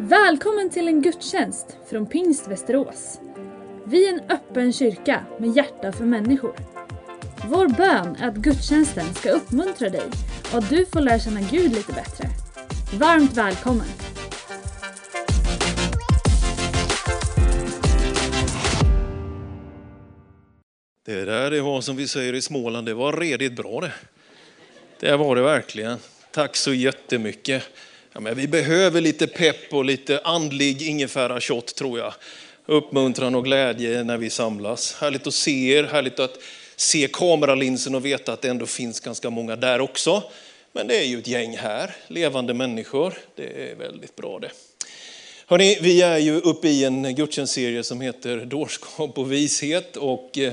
Välkommen till en gudstjänst från Pingst Västerås. Vi är en öppen kyrka med hjärta för människor. Vår bön är att gudstjänsten ska uppmuntra dig och att du får lära känna Gud lite bättre. Varmt välkommen! Det där det var som vi säger i Småland, det var redigt bra det. Det var det verkligen. Tack så jättemycket. Ja, men vi behöver lite pepp och lite andlig ingefära shot tror jag. Uppmuntran och glädje när vi samlas. Härligt att se er, härligt att se kameralinsen och veta att det ändå finns ganska många där också. Men det är ju ett gäng här, levande människor. Det är väldigt bra det. Hörrni, vi är ju uppe i en gudstjänstserie som heter Dårskap och vishet. Och eh,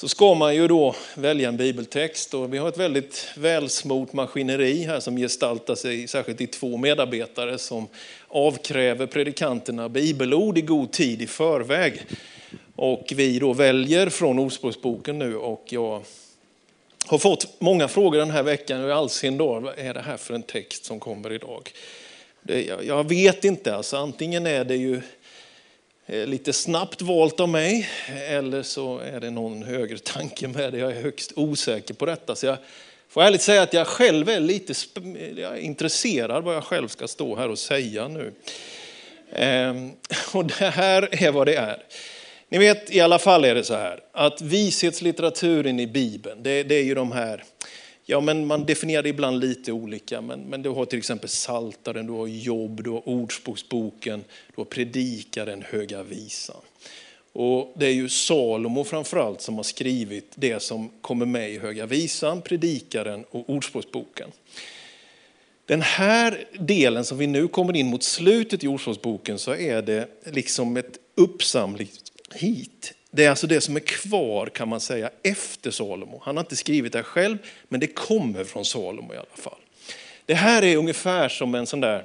så ska man ju då välja en bibeltext och vi har ett väldigt välsmort maskineri här som gestaltar sig särskilt i två medarbetare som avkräver predikanterna bibelord i god tid i förväg. Och vi då väljer från Ordspråksboken nu och jag har fått många frågor den här veckan Hur i all sin dag, vad är det här för en text som kommer idag? Det, jag, jag vet inte, alltså antingen är det ju Eh, lite snabbt valt av mig eller så är det någon högre tanke med det. Jag är högst osäker på detta. Så jag får ärligt säga att jag själv är lite jag är intresserad vad jag själv ska stå här och säga nu. Ehm, och det här är vad det är. Ni vet, i alla fall är det så här att vishetslitteraturen i Bibeln, det, det är ju de här Ja, men man definierar det ibland lite olika, men, men du har till exempel Saltaren, du har Jobb, du har Ordspråksboken, du har Predikaren, Höga Visan. Och det är ju Salomo framförallt som har skrivit det som kommer med i Höga Visan, Predikaren och Ordspråksboken. Den här delen som vi nu kommer in mot slutet i Ordspråksboken så är det liksom ett uppsamling hit det är alltså det som är kvar kan man säga efter Salomo. Han har inte skrivit det själv, men det kommer från Salomo i alla fall. Det här är ungefär som en sån där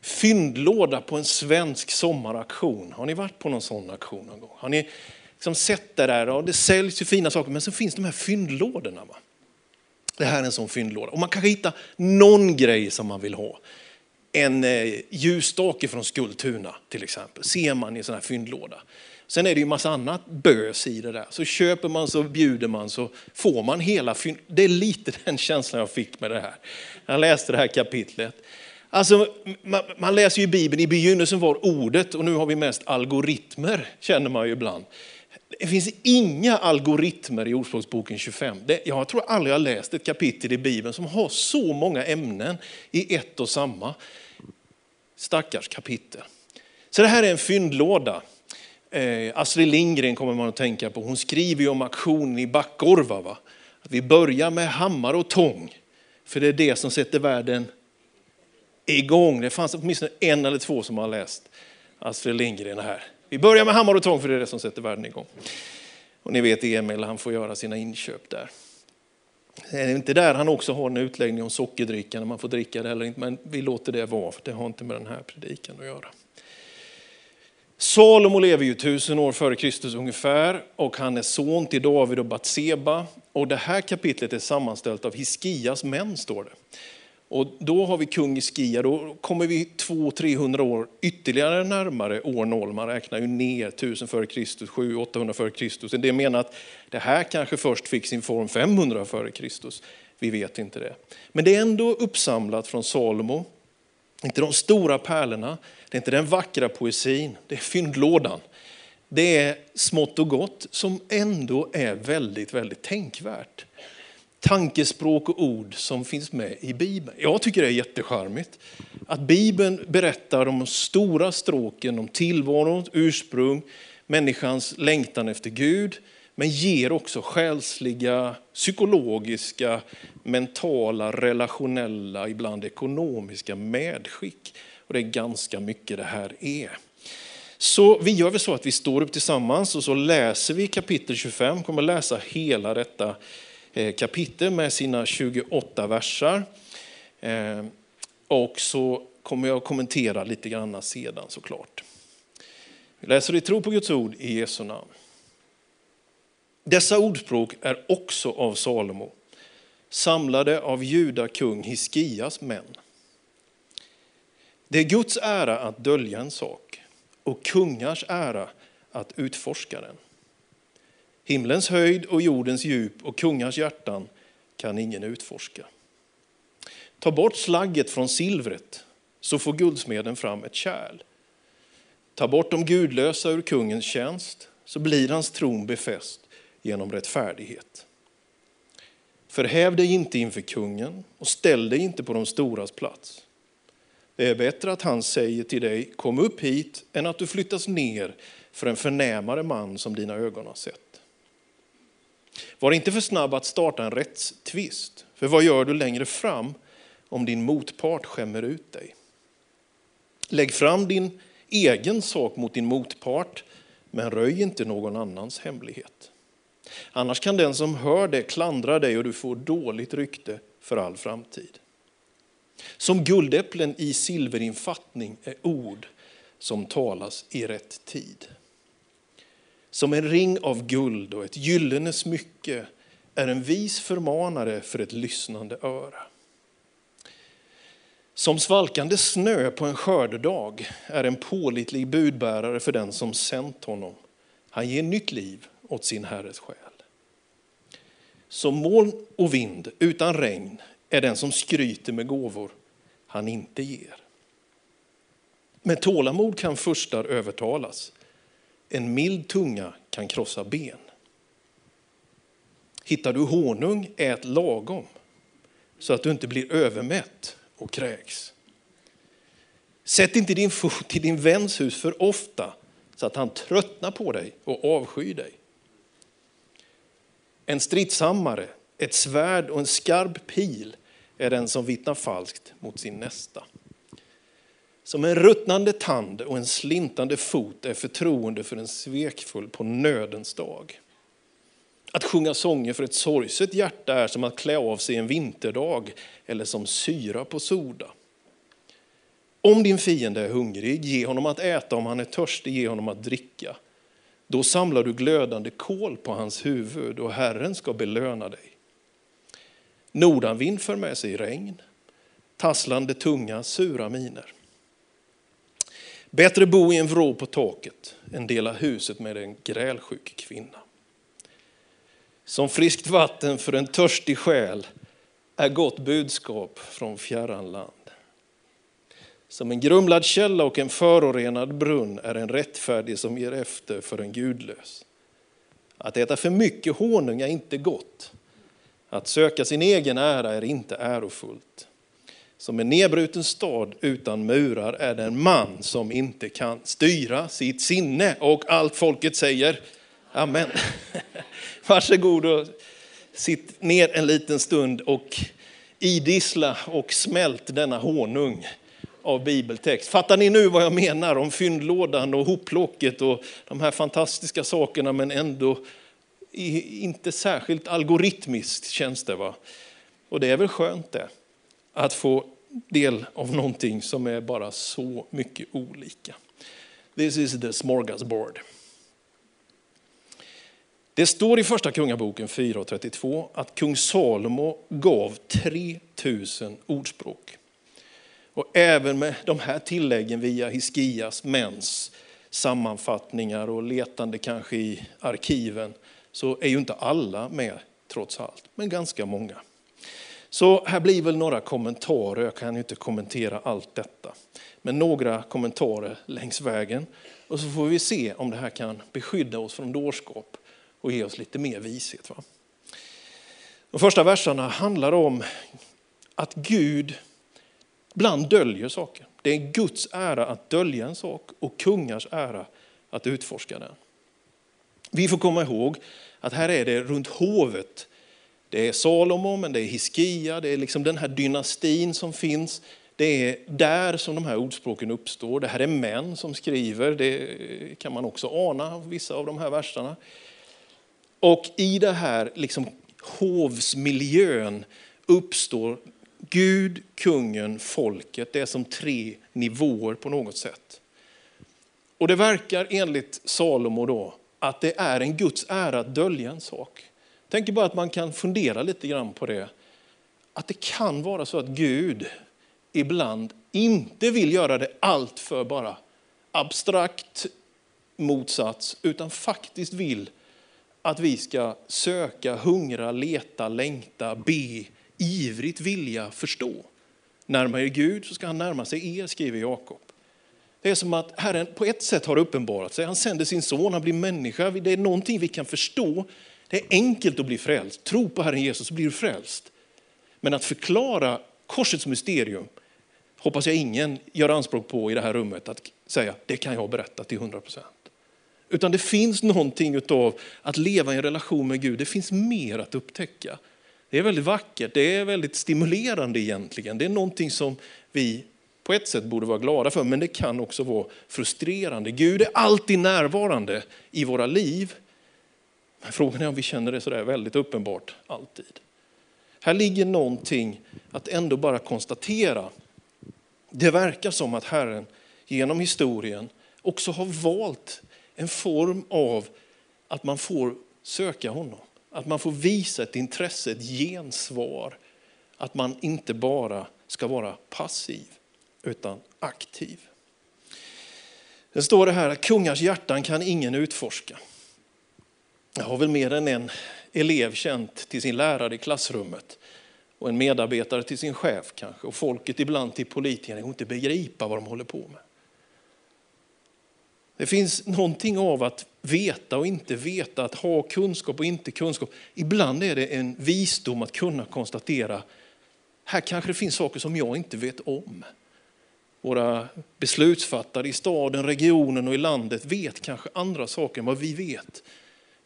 fyndlåda på en svensk sommaraktion. Har ni varit på någon sån aktion någon gång? Har ni liksom sett det där? Ja, det säljs ju fina saker, men så finns de här fyndlådorna. Va? Det här är en sån fyndlåda. Och man kanske hittar någon grej som man vill ha. En eh, ljusstake från Skultuna till exempel, ser man i en sån här fyndlåda. Sen är det ju massa annat bös i det där. Så köper man så bjuder man så får man hela. Det är lite den känslan jag fick med det här. Jag läste det här kapitlet. Alltså, man, man läser ju Bibeln, i begynnelsen var ordet och nu har vi mest algoritmer, känner man ju ibland. Det finns inga algoritmer i Ordspråksboken 25. Det, jag tror aldrig jag läst ett kapitel i Bibeln som har så många ämnen i ett och samma. Stackars kapitel. Så det här är en fyndlåda. Eh, Astrid Lindgren kommer man att tänka på. Hon skriver ju om aktionen i Backorva. Va? Att vi börjar med hammare och tång. För det är det som sätter världen igång. Det fanns åtminstone en eller två som har läst Astrid Lindgren här. Vi börjar med hammare och tång för det är det som sätter världen igång. Och ni vet Emil, han får göra sina inköp där. Det är inte där han också har en utläggning om sockerdricka, när man får dricka det eller inte, men vi låter det vara, för det har inte med den här predikan att göra. Salomo lever ju tusen år före Kristus ungefär och han är son till David och Batseba. Och det här kapitlet är sammanställt av Hiskias män står det. Och då har vi kung Hiskia, då kommer vi 200-300 år ytterligare närmare år noll. Man räknar ju ner 1000 före Kristus, 700-800 före Kristus. En del menar att det här kanske först fick sin form 500 före Kristus. Vi vet inte det. Men det är ändå uppsamlat från Salomo. Inte de stora pärlorna, det är inte den vackra poesin, det är fyndlådan. Det är smått och gott som ändå är väldigt, väldigt tänkvärt. Tankespråk och ord som finns med i Bibeln. Jag tycker det är jättecharmigt att Bibeln berättar om de stora stråken om tillvarons ursprung, människans längtan efter Gud, men ger också själsliga, psykologiska, mentala, relationella, ibland ekonomiska medskick. Och det är ganska mycket det här är. Så vi gör väl så att vi står upp tillsammans och så läser vi kapitel 25, kommer läsa hela detta eh, kapitel med sina 28 versar. Eh, och så kommer jag kommentera lite grann sedan såklart. Vi läser i tro på Guds ord i Jesu namn. Dessa ordspråk är också av Salomo, samlade av Juda kung Hiskias män. Det är Guds ära att dölja en sak och kungars ära att utforska den. Himlens höjd och jordens djup och kungars hjärtan kan ingen utforska. Ta bort slagget från silvret så får guldsmeden fram ett kärl. Ta bort de gudlösa ur kungens tjänst så blir hans tron befäst genom rättfärdighet. Förhäv dig inte inför kungen och ställ dig inte på de storas plats. Det är bättre att han säger till dig, kom upp hit, än att du flyttas ner för en förnämare man som dina ögon har sett. Var inte för snabb att starta en rättstvist, för vad gör du längre fram om din motpart skämmer ut dig? Lägg fram din egen sak mot din motpart, men röj inte någon annans hemlighet. Annars kan den som hör det klandra dig och du får dåligt rykte för all framtid. Som guldäpplen i silverinfattning är ord som talas i rätt tid. Som en ring av guld och ett gyllene smycke är en vis förmanare för ett lyssnande öra. Som svalkande snö på en skördedag är en pålitlig budbärare för den som sänt honom. Han ger nytt liv åt sin herres själ. Som moln och vind utan regn är den som skryter med gåvor han inte ger. Med tålamod kan furstar övertalas. En mild tunga kan krossa ben. Hittar du honung, ät lagom så att du inte blir övermätt och kräks. Sätt inte din fot i din väns hus för ofta så att han tröttnar på dig och avskyr dig. En stridshammare, ett svärd och en skarp pil är den som vittnar falskt mot sin nästa. Som en ruttnande tand och en slintande fot är förtroende för en svekfull på nödens dag. Att sjunga sånger för ett sorgset hjärta är som att klä av sig en vinterdag eller som syra på soda. Om din fiende är hungrig, ge honom att äta, om han är törstig, ge honom att dricka. Då samlar du glödande kol på hans huvud och Herren ska belöna dig. Nordanvind för med sig regn, tasslande tunga, sura miner. Bättre bo i en vrå på taket än dela huset med en grälsjuk kvinna. Som friskt vatten för en törstig själ är gott budskap från fjärran land. Som en grumlad källa och en förorenad brunn är en rättfärdig som ger efter för en gudlös. Att äta för mycket honung är inte gott. Att söka sin egen ära är inte ärofullt. Som en nedbruten stad utan murar är det en man som inte kan styra sitt sinne. Och allt folket säger Amen. Varsågod och sitt ner en liten stund och idissla och smält denna honung av bibeltext. Fattar ni nu vad jag menar om fyndlådan och hopplocket och de här fantastiska sakerna men ändå inte särskilt algoritmiskt känns det va? Och det är väl skönt det, att få del av någonting som är bara så mycket olika. This is the smorgasbord. Det står i första kungaboken 4.32 att kung Salomo gav 3000 ordspråk. Och även med de här tilläggen via Hiskias mäns sammanfattningar och letande kanske i arkiven så är ju inte alla med trots allt, men ganska många. Så här blir väl några kommentarer, jag kan ju inte kommentera allt detta, men några kommentarer längs vägen. Och så får vi se om det här kan beskydda oss från dårskap och ge oss lite mer vishet. Va? De första verserna handlar om att Gud ibland döljer saker. Det är Guds ära att dölja en sak och kungars ära att utforska den. Vi får komma ihåg att här är det runt hovet. Det är Salomo, men det är Hiskia, det är liksom den här dynastin som finns. Det är där som de här ordspråken uppstår. Det här är män som skriver, det kan man också ana vissa av de här verserna. Och i det här liksom hovsmiljön uppstår Gud, kungen, folket. Det är som tre nivåer på något sätt. Och det verkar enligt Salomo då att det är en Guds ära att dölja en sak. Tänk bara att man kan fundera lite grann på det. Att det kan vara så att Gud ibland inte vill göra det allt för bara abstrakt motsats, utan faktiskt vill att vi ska söka, hungra, leta, längta, be, ivrigt vilja förstå. Närmar er Gud så ska han närma sig er, skriver Jakob. Det är som att Herren på ett sätt har uppenbarat sig. Han sänder sin son, han blir människa. Det är någonting vi kan förstå. Det är enkelt att bli frälst. Tro på Herren Jesus så blir du frälst. Men att förklara korsets mysterium hoppas jag ingen gör anspråk på i det här rummet att säga det kan jag berätta till 100 procent. Utan det finns någonting av att leva i en relation med Gud. Det finns mer att upptäcka. Det är väldigt vackert, det är väldigt stimulerande egentligen. Det är någonting som vi på ett sätt borde vara glada för, men det kan också vara frustrerande. Gud är alltid närvarande i våra liv. Men frågan är om vi känner det sådär väldigt uppenbart alltid. Här ligger någonting att ändå bara konstatera. Det verkar som att Herren genom historien också har valt en form av att man får söka honom. Att man får visa ett intresse, ett gensvar. Att man inte bara ska vara passiv utan aktiv. Det står det här att kungars hjärtan kan ingen utforska. Jag har väl mer än en elev känt till sin lärare i klassrummet och en medarbetare till sin chef kanske och folket ibland till politikerna. och inte begripa vad de håller på med. Det finns någonting av att veta och inte veta, att ha kunskap och inte kunskap. Ibland är det en visdom att kunna konstatera, här kanske det finns saker som jag inte vet om. Våra beslutsfattare i staden, regionen och i landet vet kanske andra saker än vad vi vet.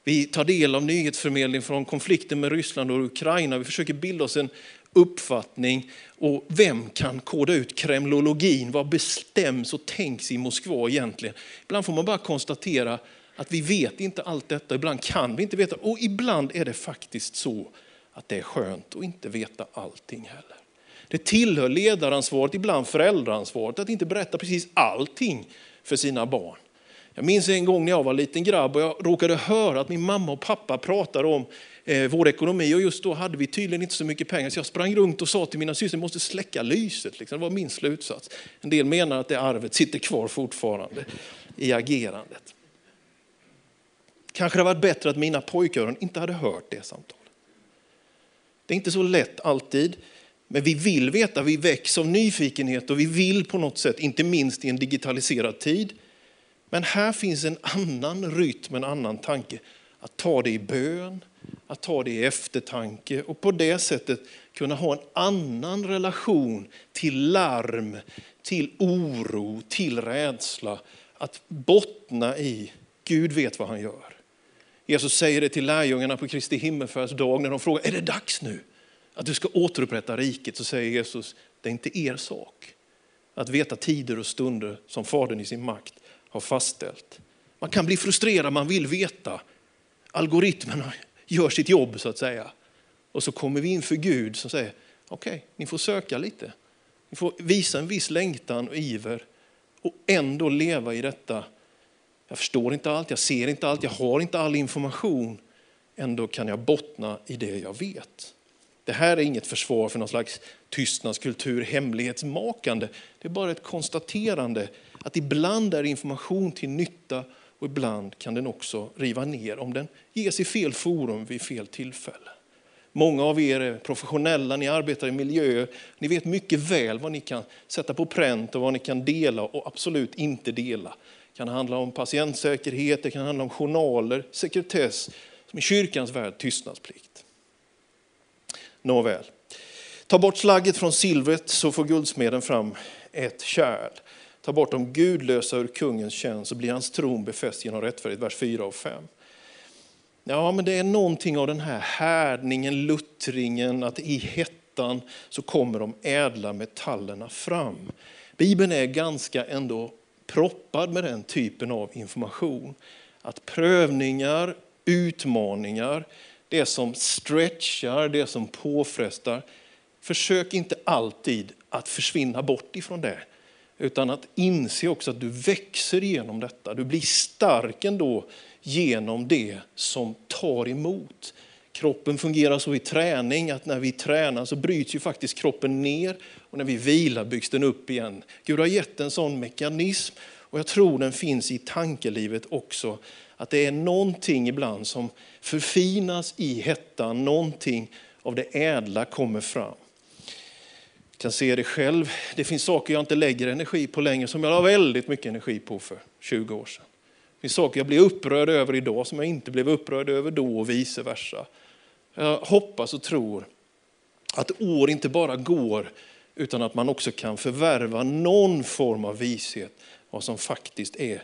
Vi tar del av nyhetsförmedling från konflikten med Ryssland och Ukraina. Vi försöker bilda oss en uppfattning. Och vem kan koda ut kremlologin? Vad bestäms och tänks i Moskva egentligen? Ibland får man bara konstatera att vi vet inte allt detta. Ibland kan vi inte veta. Och ibland är det faktiskt så att det är skönt att inte veta allting heller. Det tillhör ledaransvaret, ibland föräldraansvaret, att inte berätta precis allting för sina barn. Jag minns en gång när jag var liten grabb och jag råkade höra att min mamma och pappa pratade om eh, vår ekonomi och just då hade vi tydligen inte så mycket pengar så jag sprang runt och sa till mina systrar, måste släcka lyset. Liksom. Det var min slutsats. En del menar att det arvet sitter kvar fortfarande i agerandet. Kanske det varit bättre att mina pojköron inte hade hört det samtalet. Det är inte så lätt alltid, men vi vill veta, vi väcks av nyfikenhet och vi vill på något sätt, inte minst i en digitaliserad tid, men här finns en annan rytm, en annan tanke. Att ta det i bön, att ta det i eftertanke och på det sättet kunna ha en annan relation till larm, till oro, till rädsla. Att bottna i Gud vet vad han gör. Jesus säger det till lärjungarna på Kristi himmelsfärdsdag när de frågar, är det dags nu att du ska återupprätta riket? Så säger Jesus, det är inte er sak att veta tider och stunder som Fadern i sin makt har fastställt. Man kan bli frustrerad, man vill veta. Algoritmerna gör sitt jobb så att säga. Och så kommer vi inför Gud som säger, okej, okay, ni får söka lite. Ni får visa en viss längtan och iver och ändå leva i detta. Jag förstår inte allt, jag ser inte allt, jag har inte all information. Ändå kan jag bottna i det jag vet. Det här är inget försvar för någon slags tystnadskultur, hemlighetsmakande. Det är bara ett konstaterande att ibland är information till nytta och ibland kan den också riva ner om den ges i fel forum vid fel tillfälle. Många av er är professionella, ni arbetar i miljöer, ni vet mycket väl vad ni kan sätta på pränt och vad ni kan dela och absolut inte dela. Det kan handla om patientsäkerhet, det kan handla om journaler, sekretess, som i kyrkans värld tystnadsplikt. Nåväl, ta bort slagget från silvret så får guldsmeden fram ett kärl. Ta bort de gudlösa ur kungens tjänst så blir hans tron befäst genom rättfärdighet. Vers 4 och 5. Ja, men det är någonting av den här härdningen, luttringen, att i hettan så kommer de ädla metallerna fram. Bibeln är ganska ändå proppad med den typen av information. Att prövningar, utmaningar, det som stretchar, det som påfrestar, försök inte alltid att försvinna bort ifrån det. Utan att inse också att du växer genom detta. Du blir stark ändå genom det som tar emot. Kroppen fungerar så i träning att när vi tränar så bryts ju faktiskt kroppen ner och när vi vilar byggs den upp igen. Gud har gett en sån mekanism och jag tror den finns i tankelivet också. Att det är någonting ibland som förfinas i hettan, någonting av det ädla kommer fram. Jag kan se det själv. Det finns saker jag inte lägger energi på längre som jag la väldigt mycket energi på för 20 år sedan. Det finns saker jag blir upprörd över idag som jag inte blev upprörd över då och vice versa. Jag hoppas och tror att år inte bara går utan att man också kan förvärva någon form av vishet vad som faktiskt är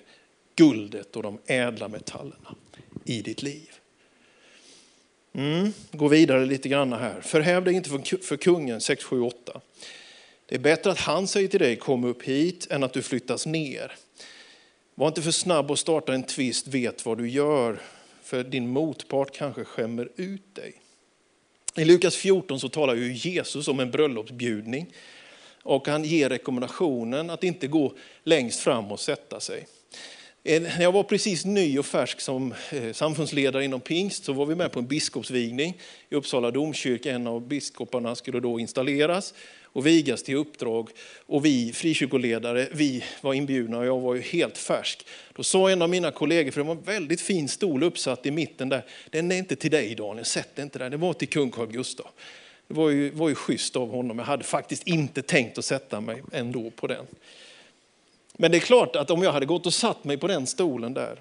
guldet och de ädla metallerna i ditt liv. Mm, gå vidare lite grann här. Förhäv dig inte för kungen 6, 7, 8. Det är bättre att han säger till dig kom upp hit än att du flyttas ner. Var inte för snabb att starta en tvist, vet vad du gör, för din motpart kanske skämmer ut dig. I Lukas 14 så talar ju Jesus om en bröllopsbjudning och han ger rekommendationen att inte gå längst fram och sätta sig. När jag var precis ny och färsk som eh, samfundsledare inom pingst så var vi med på en biskopsvigning i Uppsala domkyrka. En av biskoparna skulle då installeras och vigas till uppdrag. Och vi frikyrkoledare, vi var inbjudna och jag var ju helt färsk. Då sa en av mina kollegor, för det var en väldigt fin stol uppsatt i mitten där, den är inte till dig Daniel, sätt den inte där, den var till kung Carl Gustaf. Det var ju, var ju schysst av honom, jag hade faktiskt inte tänkt att sätta mig ändå på den. Men det är klart att om jag hade gått och satt mig på den stolen där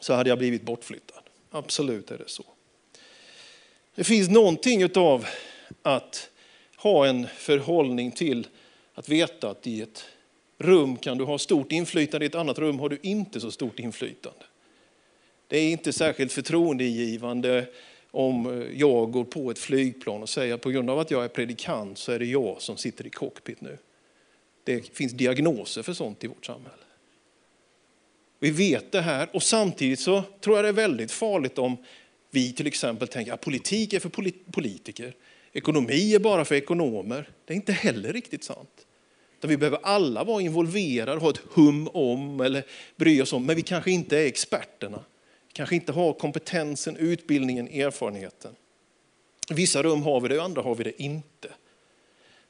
så hade jag blivit bortflyttad. Absolut är det så. Det finns någonting av att ha en förhållning till att veta att i ett rum kan du ha stort inflytande, i ett annat rum har du inte så stort inflytande. Det är inte särskilt förtroendegivande om jag går på ett flygplan och säger att på grund av att jag är predikant så är det jag som sitter i cockpit nu. Det finns diagnoser för sånt i vårt samhälle. Vi vet det här och samtidigt så tror jag det är väldigt farligt om vi till exempel tänker att politik är för politiker, ekonomi är bara för ekonomer. Det är inte heller riktigt sant. vi behöver alla vara involverade, ha ett hum om eller bry oss om, men vi kanske inte är experterna. Kanske inte har kompetensen, utbildningen, erfarenheten. I vissa rum har vi det, i andra har vi det inte.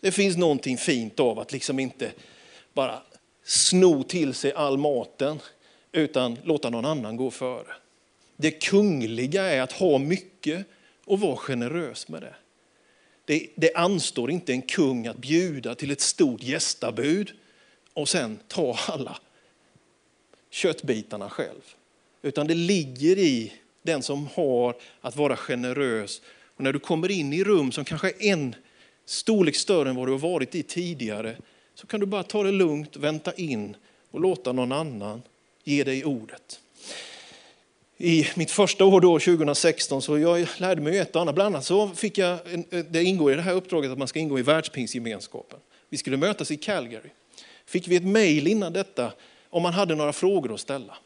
Det finns någonting fint av att liksom inte bara sno till sig all maten utan låta någon annan gå före. Det kungliga är att ha mycket och vara generös med det. Det, det anstår inte en kung att bjuda till ett stort gästabud och sen ta alla köttbitarna själv. Utan det ligger i den som har att vara generös. Och när du kommer in i rum som kanske är en storlek större än vad du har varit i tidigare, så kan du bara ta det lugnt, vänta in och låta någon annan ge dig ordet. I mitt första år då, 2016 så jag lärde mig ett och annat. Bland annat så fick jag, eh, det ingår i det här uppdraget att man ska ingå i världspingsgemenskapen. Vi skulle mötas i Calgary. Fick vi ett mejl innan detta om man hade några frågor att ställa.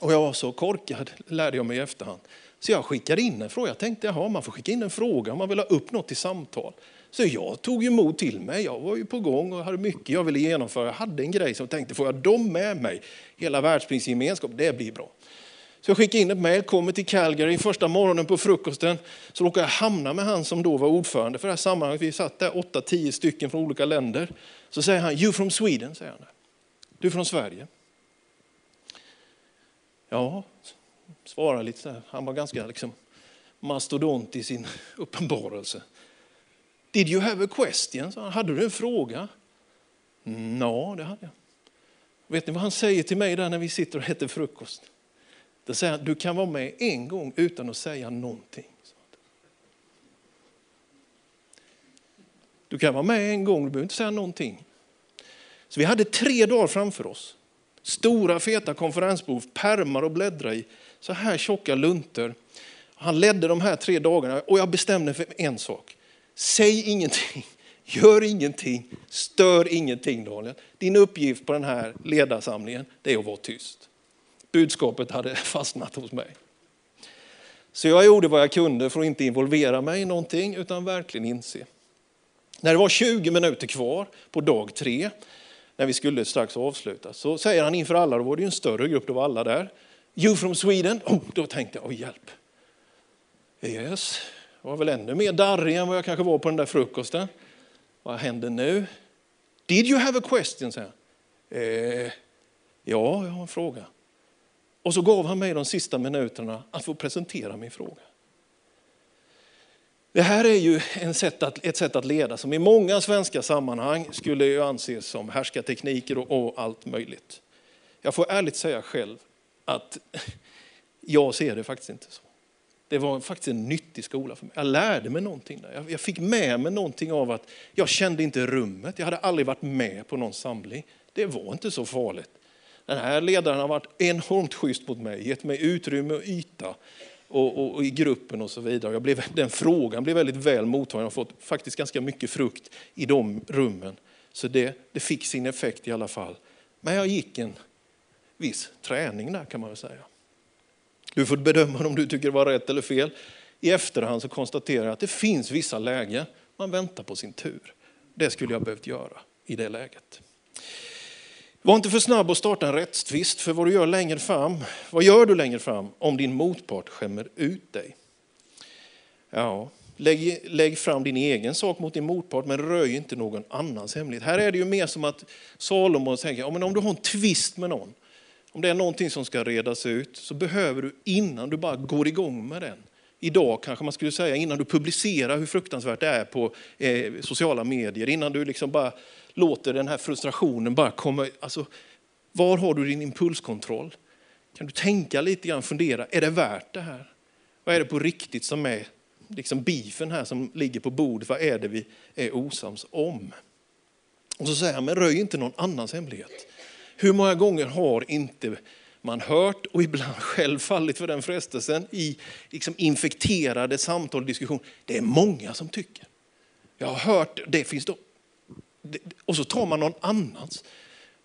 Och jag var så korkad, lärde jag mig i efterhand. Så jag skickade in en fråga. Jag tänkte, jaha, man får skicka in en fråga om man vill ha upp något till samtal. Så jag tog ju mod till mig. Jag var ju på gång och hade mycket jag ville genomföra. Jag hade en grej som jag tänkte, får jag dem med mig, hela världsprinsgemenskap, det blir bra. Så jag skickade in ett mejl, kommer till Calgary, första morgonen på frukosten så råkade jag hamna med han som då var ordförande för det här sammanhanget. Vi satt där, åtta, tio stycken från olika länder. Så säger han, you from Sweden, säger han. Du är från Sverige. Ja, svarade lite så här. Han var ganska liksom mastodont i sin uppenbarelse. Did you have a question? Så hade du en fråga? Ja, det hade jag. Vet ni vad han säger till mig där när vi sitter och äter frukost? Då säger han, du kan vara med en gång utan att säga någonting. Du kan vara med en gång, du behöver inte säga någonting. Så vi hade tre dagar framför oss. Stora feta konferensbord, pärmar att bläddra i, så här tjocka lunter. Han ledde de här tre dagarna och jag bestämde för en sak. Säg ingenting, gör ingenting, stör ingenting Daniel. Din uppgift på den här ledarsamlingen det är att vara tyst. Budskapet hade fastnat hos mig. Så jag gjorde vad jag kunde för att inte involvera mig i någonting utan verkligen inse. När det var 20 minuter kvar på dag tre när vi skulle strax avsluta, så säger han inför alla, då var det ju en större grupp, då var alla där. You from Sweden? Oh, då tänkte jag, oh, hjälp. Yes, jag var väl ännu mer darrig än vad jag kanske var på den där frukosten. Vad händer nu? Did you have a question? säger. Eh, ja, jag har en fråga. Och så gav han mig de sista minuterna att få presentera min fråga. Det här är ju en sätt att, ett sätt att leda som i många svenska sammanhang skulle ju anses som härskartekniker och, och allt möjligt. Jag får ärligt säga själv att jag ser det faktiskt inte så. Det var faktiskt en nyttig skola för mig. Jag lärde mig någonting där. Jag fick med mig någonting av att jag kände inte rummet. Jag hade aldrig varit med på någon samling. Det var inte så farligt. Den här ledaren har varit enormt schysst mot mig, gett mig utrymme och yta och, och, och, i gruppen och så vidare. Jag blev, den frågan blev väldigt väl mottagen. Jag har fått faktiskt ganska mycket frukt i de rummen. Så det, det fick sin effekt i alla fall. Men jag gick en viss träning där kan man väl säga. Du får bedöma om du tycker det var rätt eller fel. I efterhand så konstaterar jag att det finns vissa lägen man väntar på sin tur. Det skulle jag behövt göra i det läget. Var inte för snabb att starta en rättstvist, för vad du gör längre fram, vad gör du längre fram om din motpart skämmer ut dig? Ja, lägg, lägg fram din egen sak mot din motpart, men röj inte någon annans hemlighet. Här är det ju mer som att Salomo tänker, ja, men om du har en tvist med någon, om det är någonting som ska redas ut, så behöver du innan du bara går igång med den, idag kanske man skulle säga, innan du publicerar hur fruktansvärt det är på eh, sociala medier, innan du liksom bara låter den här frustrationen bara komma. Alltså, var har du din impulskontroll? Kan du tänka lite grann, fundera, är det värt det här? Vad är det på riktigt som är liksom beefen här som ligger på bordet? Vad är det vi är osams om? Och så säger han, men röj inte någon annans hemlighet. Hur många gånger har inte man hört och ibland själv fallit för den frestelsen i liksom infekterade samtal och diskussion. Det är många som tycker. Jag har hört, det finns då och så tar man någon annans.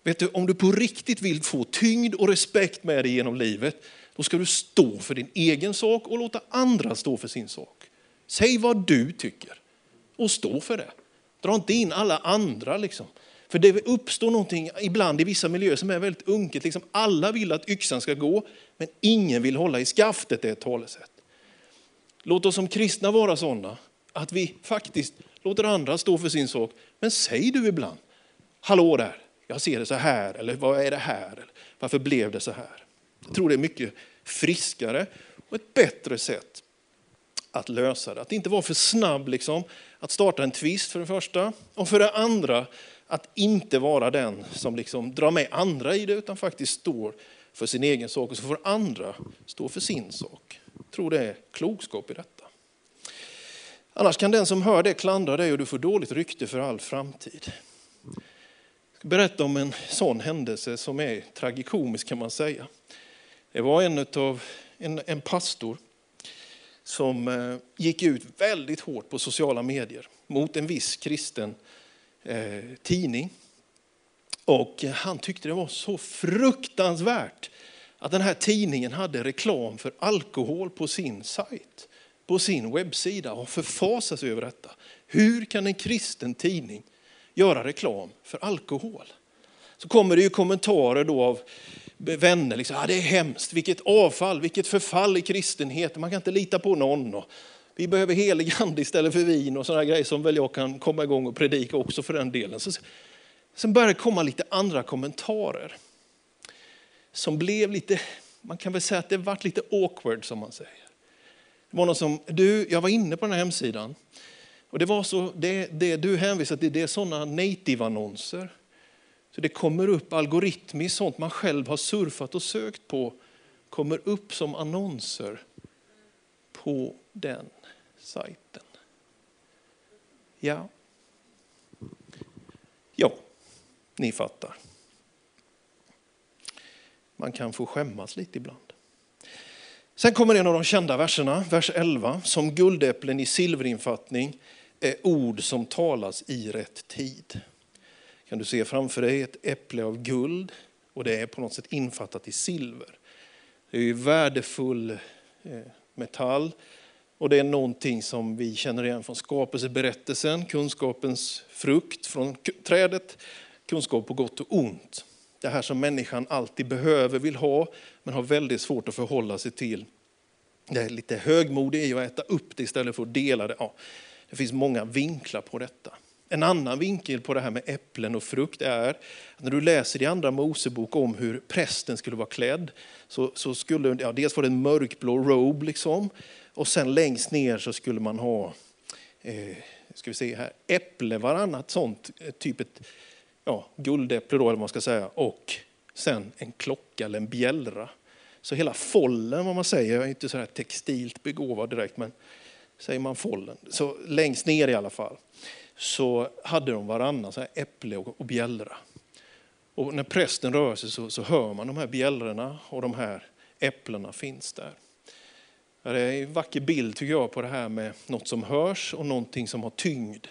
Vet du, om du på riktigt vill få tyngd och respekt med dig genom livet, då ska du stå för din egen sak och låta andra stå för sin sak. Säg vad du tycker och stå för det. Dra inte in alla andra. Liksom. För det uppstår någonting ibland i vissa miljöer som är väldigt unket. Liksom alla vill att yxan ska gå, men ingen vill hålla i skaftet, det är ett talesätt. Låt oss som kristna vara sådana att vi faktiskt låter andra stå för sin sak. Men säg du ibland, hallå där, jag ser det så här, eller vad är det här? Eller, varför blev det så här? Jag tror det är mycket friskare och ett bättre sätt att lösa det. Att inte vara för snabb liksom, att starta en tvist för det första. Och för det andra, att inte vara den som liksom drar med andra i det, utan faktiskt står för sin egen sak. Och så får andra stå för sin sak. Jag tror det är klokskap i detta. Annars kan den som hör det klandra dig och du får dåligt rykte för all framtid. Jag ska berätta om en sån händelse som är tragikomisk kan man säga. Det var en, utav, en, en pastor som eh, gick ut väldigt hårt på sociala medier mot en viss kristen eh, tidning. Och han tyckte det var så fruktansvärt att den här tidningen hade reklam för alkohol på sin sajt på sin webbsida och förfasas sig över detta. Hur kan en kristen tidning göra reklam för alkohol? Så kommer det ju kommentarer då av vänner, liksom, ah, det är hemskt, vilket avfall, vilket förfall i kristenheten, man kan inte lita på någon. Och vi behöver helig ande istället för vin och sådana grejer som väl jag kan komma igång och predika också för den delen. Så, sen började det komma lite andra kommentarer som blev lite, man kan väl säga att det varit lite awkward som man säger. Det var någon som, du, jag var inne på den här hemsidan och det var så, det, det du hänvisar till det är sådana native-annonser. Så det kommer upp algoritmiskt, sånt man själv har surfat och sökt på, kommer upp som annonser på den sajten. Ja. Ja, ni fattar. Man kan få skämmas lite ibland. Sen kommer en av de kända verserna, vers 11. Som guldäpplen i silverinfattning är ord som talas i rätt tid. Kan du se framför dig ett äpple av guld och det är på något sätt infattat i silver. Det är ju värdefull eh, metall och det är någonting som vi känner igen från skapelseberättelsen, kunskapens frukt från trädet, kunskap på gott och ont. Det här som människan alltid behöver, vill ha, men har väldigt svårt att förhålla sig till. Det är lite högmodig i att äta upp det istället för att dela det. Ja, det finns många vinklar på detta. En annan vinkel på det här med äpplen och frukt är att när du läser i andra Mosebok om hur prästen skulle vara klädd, så, så skulle, ja, dels var det en mörkblå robe liksom, och sen längst ner så skulle man ha, eh, ska vi se här, äpple varannat sånt, eh, typ ett ja, guldäpple då eller vad man ska säga, och sen en klocka eller en bjällra. Så hela follen, vad man säger, jag är inte så här textilt begåvad direkt, men säger man follen, så längst ner i alla fall, så hade de varannan så här äpple och bjällra. Och när prästen rör sig så, så hör man de här bjällrorna och de här äpplena finns där. Det är en vacker bild tycker jag på det här med något som hörs och någonting som har tyngd.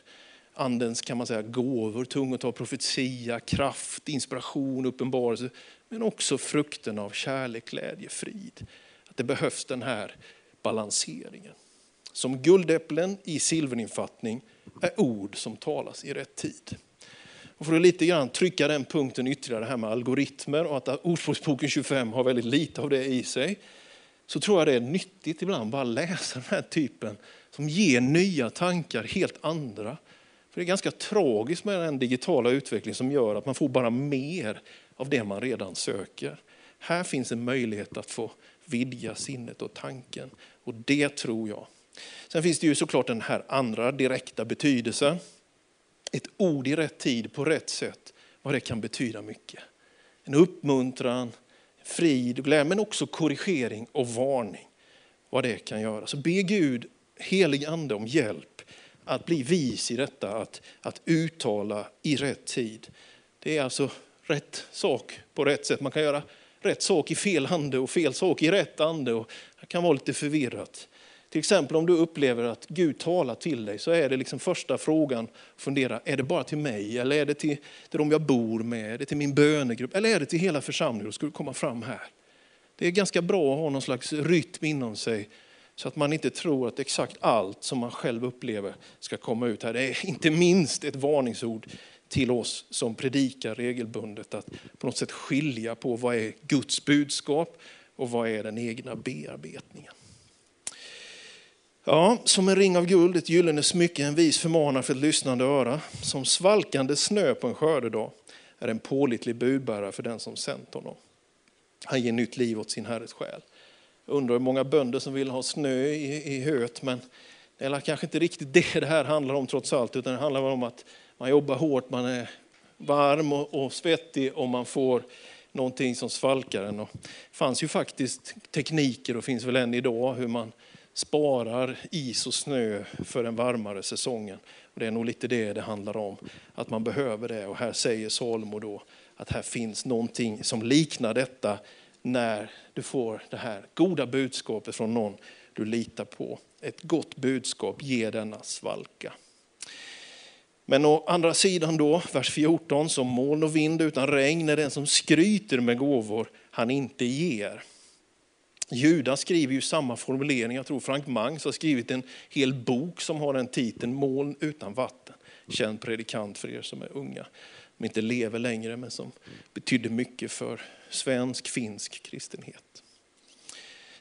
Andens kan man säga gåvor, tungotal, profetia, kraft, inspiration, uppenbarelse. Men också frukten av kärlek, glädje, frid. Att det behövs den här balanseringen. Som guldäpplen i silverinfattning är ord som talas i rätt tid. Och för att lite grann trycka den punkten ytterligare, det här med algoritmer och att Ordspråksboken 25 har väldigt lite av det i sig, så tror jag det är nyttigt ibland bara läsa den här typen som ger nya tankar, helt andra. För det är ganska tragiskt med den digitala utveckling som gör att man får bara mer av det man redan söker. Här finns en möjlighet att få vidga sinnet och tanken och det tror jag. Sen finns det ju såklart den här andra direkta betydelsen. Ett ord i rätt tid på rätt sätt, vad det kan betyda mycket. En uppmuntran, frid och glädje, men också korrigering och varning. Vad det kan göra. Så be Gud, helig ande, om hjälp att bli vis i detta, att, att uttala i rätt tid. Det är alltså rätt sak på rätt sätt. Man kan göra rätt sak i fel ande och fel sak i rätt ande. Och det kan vara lite förvirrat. Till exempel om du upplever att Gud talar till dig så är det liksom första frågan, fundera, är det bara till mig eller är det till, till de jag bor med, är det till min bönegrupp eller är det till hela församlingen? Då ska du komma fram här. Det är ganska bra att ha någon slags rytm inom sig så att man inte tror att exakt allt som man själv upplever ska komma ut här. Det är inte minst ett varningsord till oss som predikar regelbundet att på något sätt skilja på vad är Guds budskap och vad är den egna bearbetningen. Ja, som en ring av guld, ett gyllene smycke, en vis förmanar för ett lyssnande öra. Som svalkande snö på en skördedag är en pålitlig budbärare för den som sänt honom. Han ger nytt liv åt sin herres själ. Jag undrar hur många bönder som vill ha snö i, i höet, men det är kanske inte riktigt det det här handlar om trots allt, utan det handlar om att man jobbar hårt, man är varm och, och svettig och man får någonting som svalkar en. Det fanns ju faktiskt tekniker och finns väl än idag hur man sparar is och snö för den varmare säsongen. Och det är nog lite det det handlar om, att man behöver det. Och här säger Salomo då att här finns någonting som liknar detta när du får det här goda budskapet från någon du litar på. Ett gott budskap ger denna svalka. Men å andra sidan då, vers 14, som moln och vind utan regn är den som skryter med gåvor han inte ger. Judas skriver ju samma formulering, jag tror Frank Mangs har skrivit en hel bok som har den titeln, Moln utan vatten. Känd predikant för er som är unga, som inte lever längre men som betydde mycket för svensk, finsk kristenhet.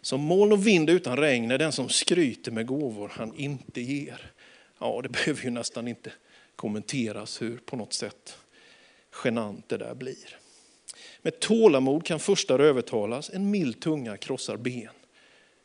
Som moln och vind utan regn är den som skryter med gåvor han inte ger. Ja, det behöver ju nästan inte kommenteras hur på något sätt genant det där blir. Med tålamod kan första övertalas, en mild tunga krossar ben.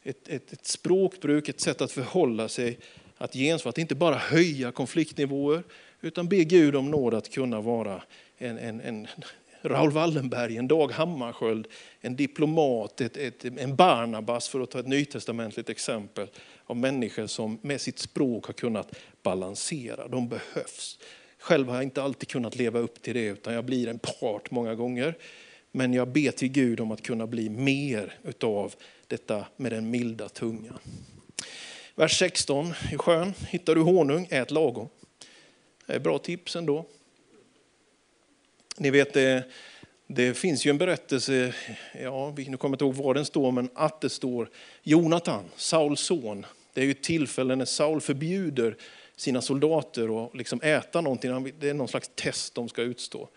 Ett, ett, ett språkbruk, ett sätt att förhålla sig, att gensvara, att inte bara höja konfliktnivåer, utan be Gud om nåd att kunna vara en, en, en Raoul Wallenberg, en Dag Hammarskjöld, en diplomat, ett, ett, en Barnabas för att ta ett nytestamentligt exempel av människor som med sitt språk har kunnat balansera. De behövs. Själv har jag inte alltid kunnat leva upp till det utan jag blir en part många gånger. Men jag ber till Gud om att kunna bli mer utav detta med den milda tungan. Vers 16 i skön. Hittar du honung, ät lagom. Det är bra tips ändå. Ni vet, det, det finns ju en berättelse, ja, nu kommer jag inte ihåg var den står, men att det står Jonatan, Sauls son. Det är ju ett tillfälle när Saul förbjuder sina soldater att liksom äta någonting. Det är någon slags test de ska utstå.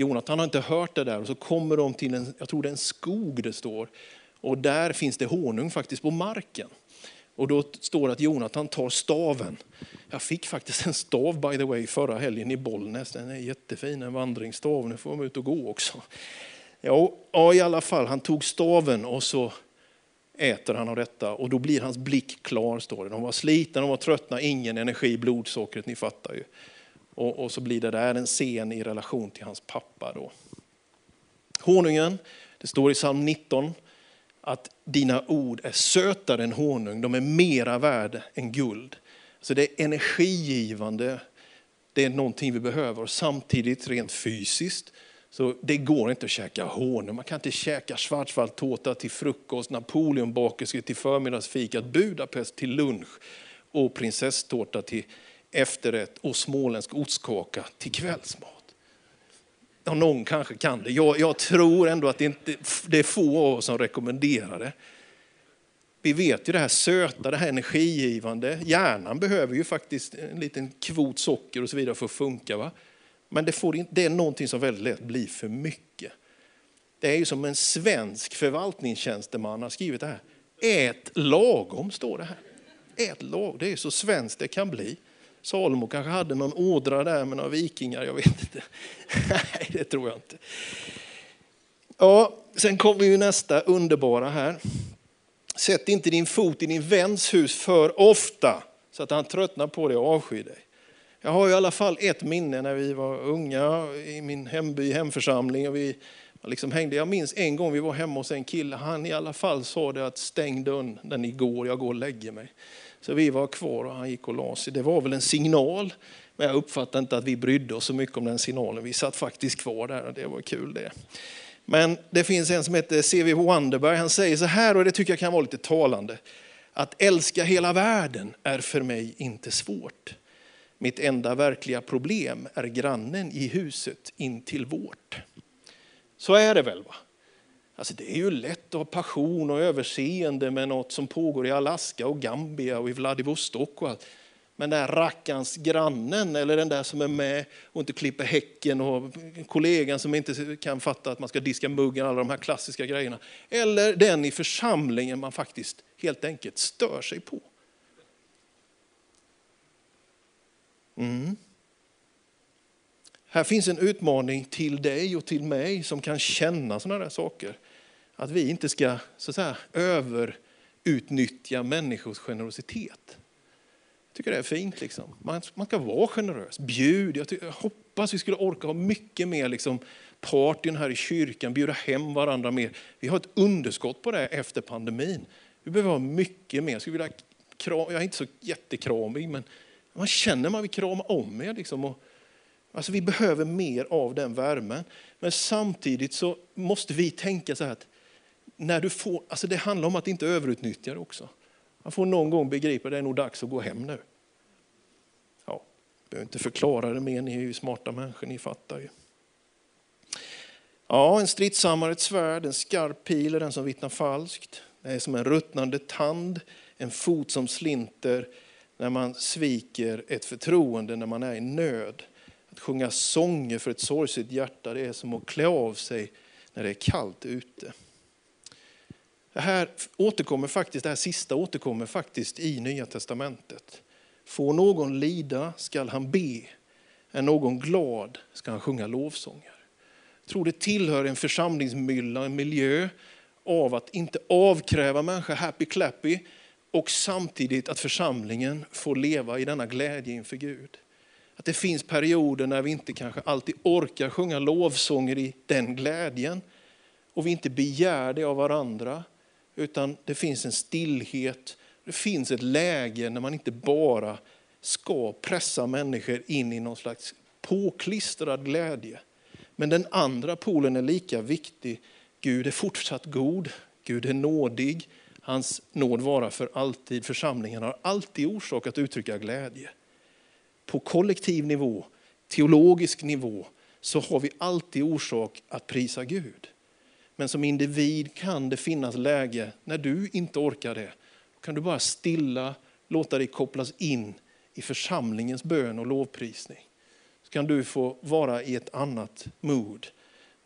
Jonatan har inte hört det där och så kommer de till en, jag tror det är en skog det står. Och där finns det honung faktiskt på marken. Och då står det att Jonathan tar staven. Jag fick faktiskt en stav by the way förra helgen i Bollnäs. Den är jättefin, en vandringsstav. Nu får de ut och gå också. Ja, ja, i alla fall, han tog staven och så äter han av detta och då blir hans blick klar, står det. De var slitna, de var tröttna, ingen energi, blodsockret, ni fattar ju. Och, och så blir det där en scen i relation till hans pappa då. Honungen, det står i psalm 19 att dina ord är sötare än honung, de är mera värda än guld. Så det är energigivande, det är någonting vi behöver. Och samtidigt rent fysiskt, så det går inte att käka honung. Man kan inte käka schwarzwaldtårta till frukost, napoleonbakelse till förmiddagsfikat, Budapest till lunch och prinsesstårta till efterrätt och småländsk ostkaka till kvällsmat. Ja, någon kanske kan det. Jag, jag tror ändå att det, inte, det är få av oss som rekommenderar det. Vi vet ju det här söta, det här energigivande. Hjärnan behöver ju faktiskt en liten kvot socker och så vidare för att funka. Va? Men det, får, det är någonting som väldigt lätt blir för mycket. Det är ju som en svensk förvaltningstjänsteman har skrivit det här. Ät lagom, står det här. Ät lagom, det är så svenskt det kan bli. Salomo kanske hade någon ådra där med några vikingar, jag vet inte. Nej, det tror jag inte. Ja, sen kommer ju nästa underbara här. Sätt inte din fot i din väns hus för ofta så att han tröttnar på dig och avskyr dig. Jag har i alla fall ett minne när vi var unga i min hemby, hemförsamling. Och vi liksom hängde. Jag minns en gång vi var hemma hos en kille. Han i alla fall sa det att stäng dörren när ni går, jag går och lägger mig. Så vi var kvar och han gick och la sig. Det var väl en signal, men jag uppfattade inte att vi brydde oss så mycket om den signalen. Vi satt faktiskt kvar där och det var kul det. Men det finns en som heter C.V. Wanderberg. Han säger så här, och det tycker jag kan vara lite talande. Att älska hela världen är för mig inte svårt. Mitt enda verkliga problem är grannen i huset intill vårt. Så är det väl? va? Alltså det är ju lätt att ha passion och överseende med något som pågår i Alaska och Gambia och i Vladivostok. Och allt. Men den där rackans grannen eller den där som är med och inte klipper häcken och kollegan som inte kan fatta att man ska diska muggen, alla de här klassiska grejerna. Eller den i församlingen man faktiskt helt enkelt stör sig på. Mm. Här finns en utmaning till dig och till mig som kan känna sådana där saker. Att vi inte ska så att säga, överutnyttja människors generositet. Jag tycker det är fint. Liksom. Man, man ska vara generös. Bjud. Jag, jag, hoppas vi skulle orka ha mycket mer liksom, partyn här i kyrkan, bjuda hem varandra mer. Vi har ett underskott på det efter pandemin. Vi behöver ha mycket mer. Jag, skulle vilja, jag är inte så jättekramig, men man känner man vill krama om er. Liksom, och, alltså vi behöver mer av den värmen. Men samtidigt så måste vi tänka så här att när du får, alltså det handlar om att inte överutnyttja det också. Man får någon gång begripa att det är nog dags att gå hem nu. Ja, behöver inte förklara det mer, ni är ju smarta människor, ni fattar ju. Ja, en stridshammare, ett svärd, en skarp pil är den som vittnar falskt. Det är som en ruttnande tand, en fot som slinter när man sviker ett förtroende när man är i nöd. Att sjunga sånger för ett sorgset hjärta, det är som att klä av sig när det är kallt ute. Det här återkommer faktiskt, det här sista återkommer faktiskt i Nya Testamentet. Får någon lida skall han be, är någon glad ska han sjunga lovsånger. Jag tror det tillhör en församlingsmylla, en miljö av att inte avkräva människor happy clappy och samtidigt att församlingen får leva i denna glädje inför Gud. Att det finns perioder när vi inte kanske alltid orkar sjunga lovsånger i den glädjen och vi inte begär det av varandra utan det finns en stillhet, det finns ett läge när man inte bara ska pressa människor in i någon slags påklistrad glädje. Men den andra polen är lika viktig. Gud är fortsatt god, Gud är nådig, hans nåd vara för alltid. Församlingen har alltid orsak att uttrycka glädje. På kollektiv nivå, teologisk nivå, så har vi alltid orsak att prisa Gud. Men som individ kan det finnas läge när du inte orkar det. Då kan du bara stilla låta dig kopplas in i församlingens bön och lovprisning. Så kan du få vara i ett annat mood.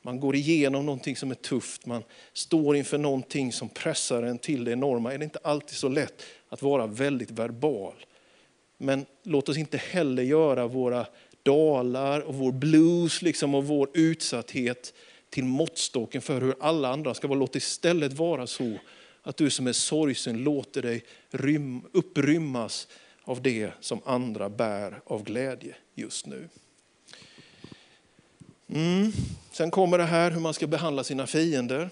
Man går igenom någonting som är tufft, man står inför någonting som pressar en till det enorma. Är det inte alltid så lätt att vara väldigt verbal. Men låt oss inte heller göra våra dalar och vår blues liksom, och vår utsatthet till måttstocken för hur alla andra ska vara. Låt istället vara så att du som är sorgsen låter dig rym, upprymmas av det som andra bär av glädje just nu. Mm. Sen kommer det här hur man ska behandla sina fiender.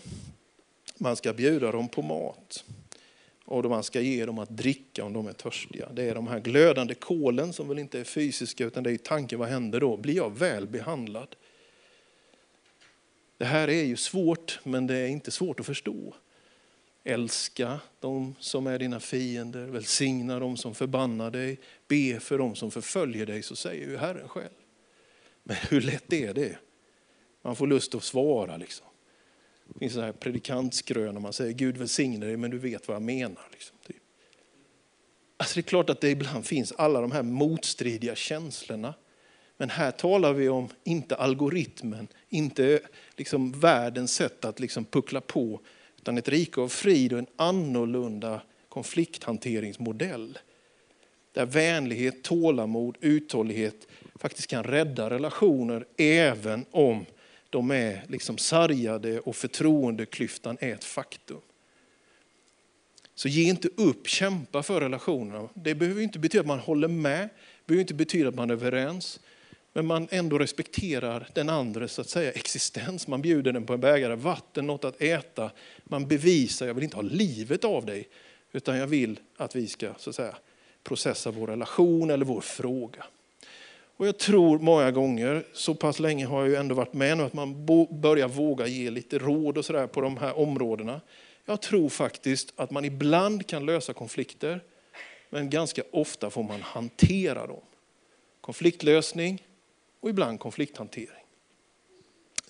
Man ska bjuda dem på mat och man ska ge dem att dricka om de är törstiga. Det är de här glödande kolen som väl inte är fysiska utan det är tanken, vad händer då? Blir jag väl behandlad? Det här är ju svårt men det är inte svårt att förstå. Älska de som är dina fiender, välsigna de som förbannar dig, be för de som förföljer dig, så säger ju Herren själv. Men hur lätt är det? Man får lust att svara. Liksom. Det finns så här predikantskrön man säger Gud välsigne dig men du vet vad jag menar. Liksom, typ. Alltså det är klart att det ibland finns alla de här motstridiga känslorna. Men här talar vi om inte algoritmen, inte liksom världens sätt att liksom puckla på, utan ett rike av frid och en annorlunda konflikthanteringsmodell. Där vänlighet, tålamod, uthållighet faktiskt kan rädda relationer även om de är liksom sargade och förtroendeklyftan är ett faktum. Så ge inte upp, kämpa för relationerna. Det behöver inte betyda att man håller med, det behöver inte betyda att man är överens. Men man ändå respekterar den andres så att säga, existens. Man bjuder den på en bägare vatten, något att äta. Man bevisar, jag vill inte ha livet av dig, utan jag vill att vi ska så att säga, processa vår relation eller vår fråga. Och jag tror många gånger, så pass länge har jag ju ändå varit med nu, att man börjar våga ge lite råd och sådär på de här områdena. Jag tror faktiskt att man ibland kan lösa konflikter, men ganska ofta får man hantera dem. Konfliktlösning och ibland konflikthantering.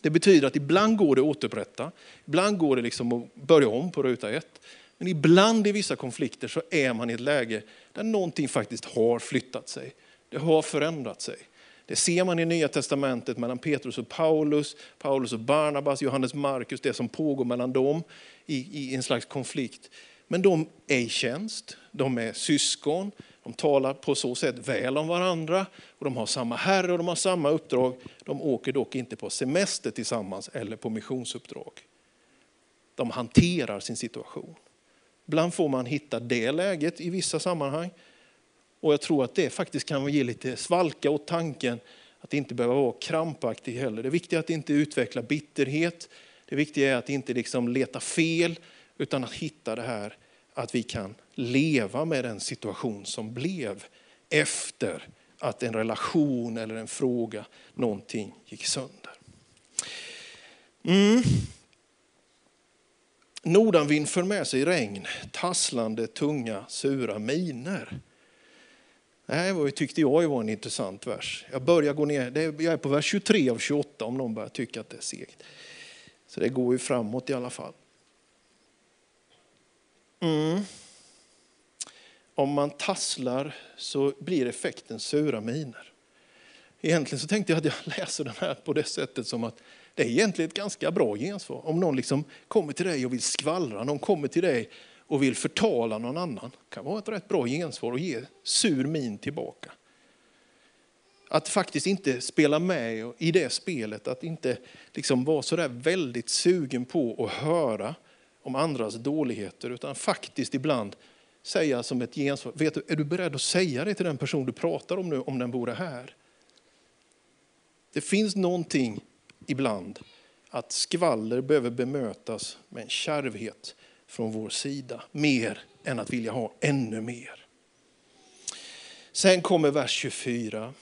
Det betyder att ibland går det att återupprätta, ibland går det liksom att börja om på ruta ett. Men ibland i vissa konflikter så är man i ett läge där någonting faktiskt har flyttat sig. Det har förändrat sig. Det ser man i Nya Testamentet mellan Petrus och Paulus, Paulus och Barnabas, Johannes Markus, det som pågår mellan dem i, i en slags konflikt. Men de är i tjänst, de är syskon, de talar på så sätt väl om varandra och de har samma herre och de har samma uppdrag. De åker dock inte på semester tillsammans eller på missionsuppdrag. De hanterar sin situation. Ibland får man hitta det läget i vissa sammanhang. Och jag tror att det faktiskt kan ge lite svalka åt tanken att inte behöva vara krampaktig heller. Det viktiga är att inte utveckla bitterhet. Det viktiga är att inte liksom leta fel utan att hitta det här att vi kan leva med den situation som blev efter att en relation eller en fråga, någonting gick sönder. Mm. Nordanvind för med sig regn, tasslande, tunga, sura miner. Det här tyckte jag var en intressant vers. Jag börjar gå ner, jag är på vers 23 av 28 om någon börjar tycka att det är segt. Så det går ju framåt i alla fall. Mm. Om man tasslar så blir effekten sura miner. Egentligen så tänkte jag att jag läser den här på det sättet som att det är egentligen ett ganska bra gensvar. Om någon liksom kommer till dig och vill skvallra, någon kommer till dig och vill förtala någon annan. Det kan vara ett rätt bra gensvar och ge sur min tillbaka. Att faktiskt inte spela med i det spelet, att inte liksom vara så där väldigt sugen på att höra om andras dåligheter, utan faktiskt ibland säga som ett gensvar, vet du, är du beredd att säga det till den person du pratar om nu, om den vore här? Det finns någonting ibland att skvaller behöver bemötas med en kärvhet från vår sida, mer än att vilja ha ännu mer. Sen kommer vers 24.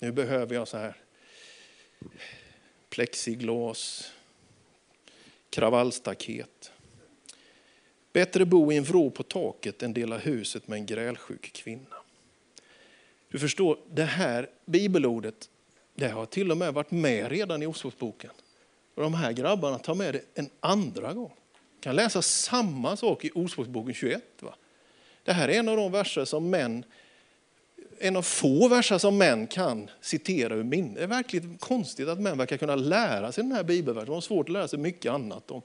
Nu behöver jag så här plexiglas, kravallstaket. Bättre bo i en vrå på taket än dela huset med en grälsjuk kvinna. Du förstår, det här bibelordet det har till och med varit med redan i Ordspråksboken. Och de här grabbarna tar med det en andra gång kan läsa samma sak i Ordspråksboken 21. Va? Det här är en av de verser som män, en av få verser som män kan citera ur minne. Det är verkligen konstigt att män verkar kunna lära sig den här bibelversen. De har svårt att lära sig mycket annat om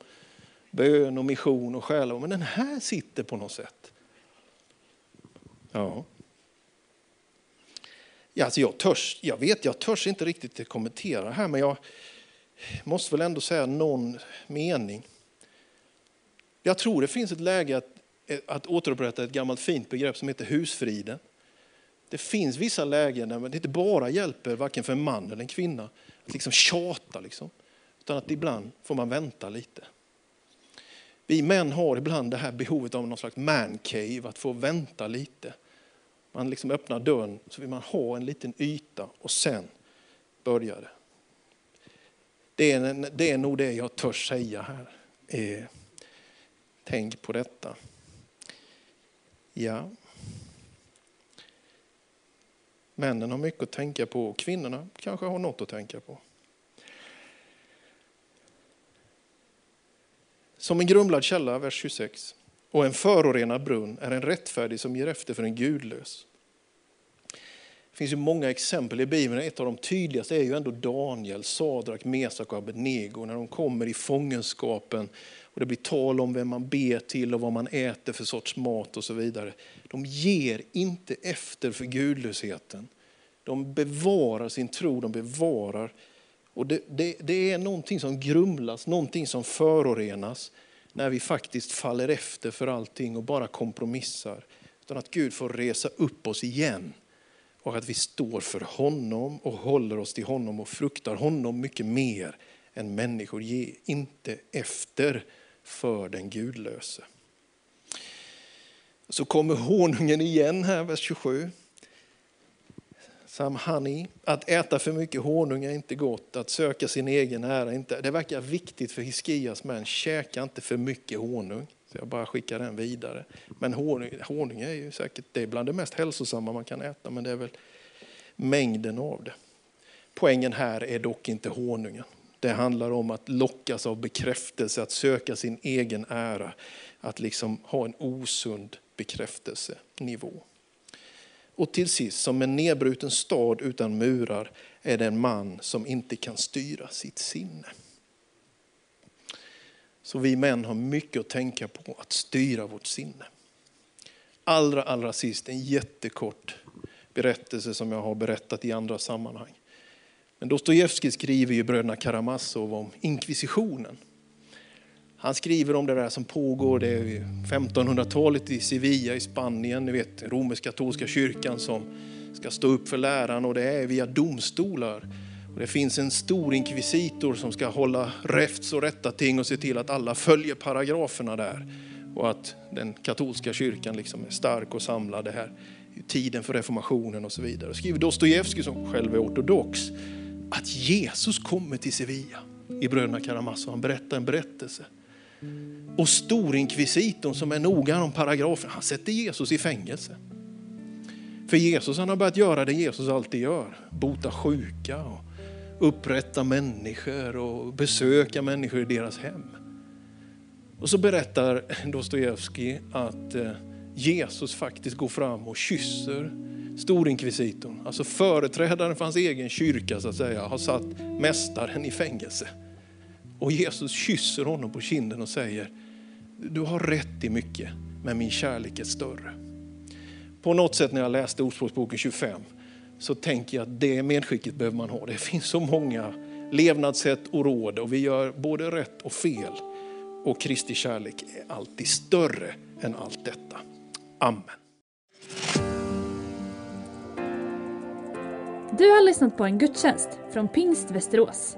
bön och mission och själavård. Men den här sitter på något sätt. Ja. Ja, alltså jag, törs, jag vet, jag törs inte riktigt kommentera här, men jag måste väl ändå säga någon mening. Jag tror det finns ett läge att, att återupprätta ett gammalt fint begrepp som heter husfriden. Det finns vissa lägen där det inte bara hjälper varken för en man eller en kvinna att liksom tjata, liksom, utan att ibland får man vänta lite. Vi män har ibland det här behovet av någon slags man cave, att få vänta lite. Man liksom öppnar dörren så vill man ha en liten yta och sen börjar det. Det är, det är nog det jag törs säga här. Eh, tänk på detta. Ja. Männen har mycket att tänka på och kvinnorna kanske har något att tänka på. Som en grumlad källa, vers 26, och en förorenad brunn är en rättfärdig som ger efter för en gudlös. Det finns ju många exempel i Bibeln. Ett av de tydligaste är ju ändå Daniel, Sadrak, Mesak och Abednego när de kommer i fångenskapen och det blir tal om vem man ber till och vad man äter för sorts mat och så vidare. De ger inte efter för gudlösheten. De bevarar sin tro, de bevarar. Och det, det, det är någonting som grumlas, någonting som förorenas när vi faktiskt faller efter för allting och bara kompromissar. Utan att Gud får resa upp oss igen och att vi står för honom och håller oss till honom och fruktar honom mycket mer än människor. Ge inte efter för den gudlöse. Så kommer honungen igen här, vers 27. Sam honey. Att äta för mycket honung är inte gott, att söka sin egen ära inte. Det verkar viktigt för Hiskias män, käka inte för mycket honung. Så jag bara skickar den vidare. Men honung, honung är ju säkert det är bland det mest hälsosamma man kan äta, men det är väl mängden av det. Poängen här är dock inte honungen. Det handlar om att lockas av bekräftelse, att söka sin egen ära, att liksom ha en osund bekräftelsenivå. Och till sist, som en nedbruten stad utan murar är det en man som inte kan styra sitt sinne. Så vi män har mycket att tänka på, att styra vårt sinne. Allra, allra sist en jättekort berättelse som jag har berättat i andra sammanhang. Men Dostojevskij skriver ju bröderna Karamazov om inkvisitionen. Han skriver om det där som pågår, det är 1500-talet i Sevilla i Spanien, ni vet romersk-katolska kyrkan som ska stå upp för läran och det är via domstolar. Och det finns en stor inkvisitor som ska hålla räfts och rätta ting och se till att alla följer paragraferna där. Och att den katolska kyrkan liksom är stark och samlad. Det här tiden för reformationen och så vidare. Skriver Dostojevskij som själv är ortodox att Jesus kommer till Sevilla i Bröderna Karamazov. Han berättar en berättelse. Och storinkvisitorn som är noga om paragrafen, han sätter Jesus i fängelse. För Jesus han har börjat göra det Jesus alltid gör. Bota sjuka, och upprätta människor och besöka människor i deras hem. Och så berättar Dostojevskij att eh, Jesus faktiskt går fram och kysser storinkvisitorn, alltså företrädaren för hans egen kyrka så att säga, har satt mästaren i fängelse. Och Jesus kysser honom på kinden och säger, du har rätt i mycket, men min kärlek är större. På något sätt när jag läste Ordspråksboken 25 så tänker jag att det medskicket behöver man ha. Det finns så många levnadssätt och råd och vi gör både rätt och fel. Och Kristi kärlek är alltid större än allt detta. Amen. Du har lyssnat på en gudstjänst från Pingst Västerås.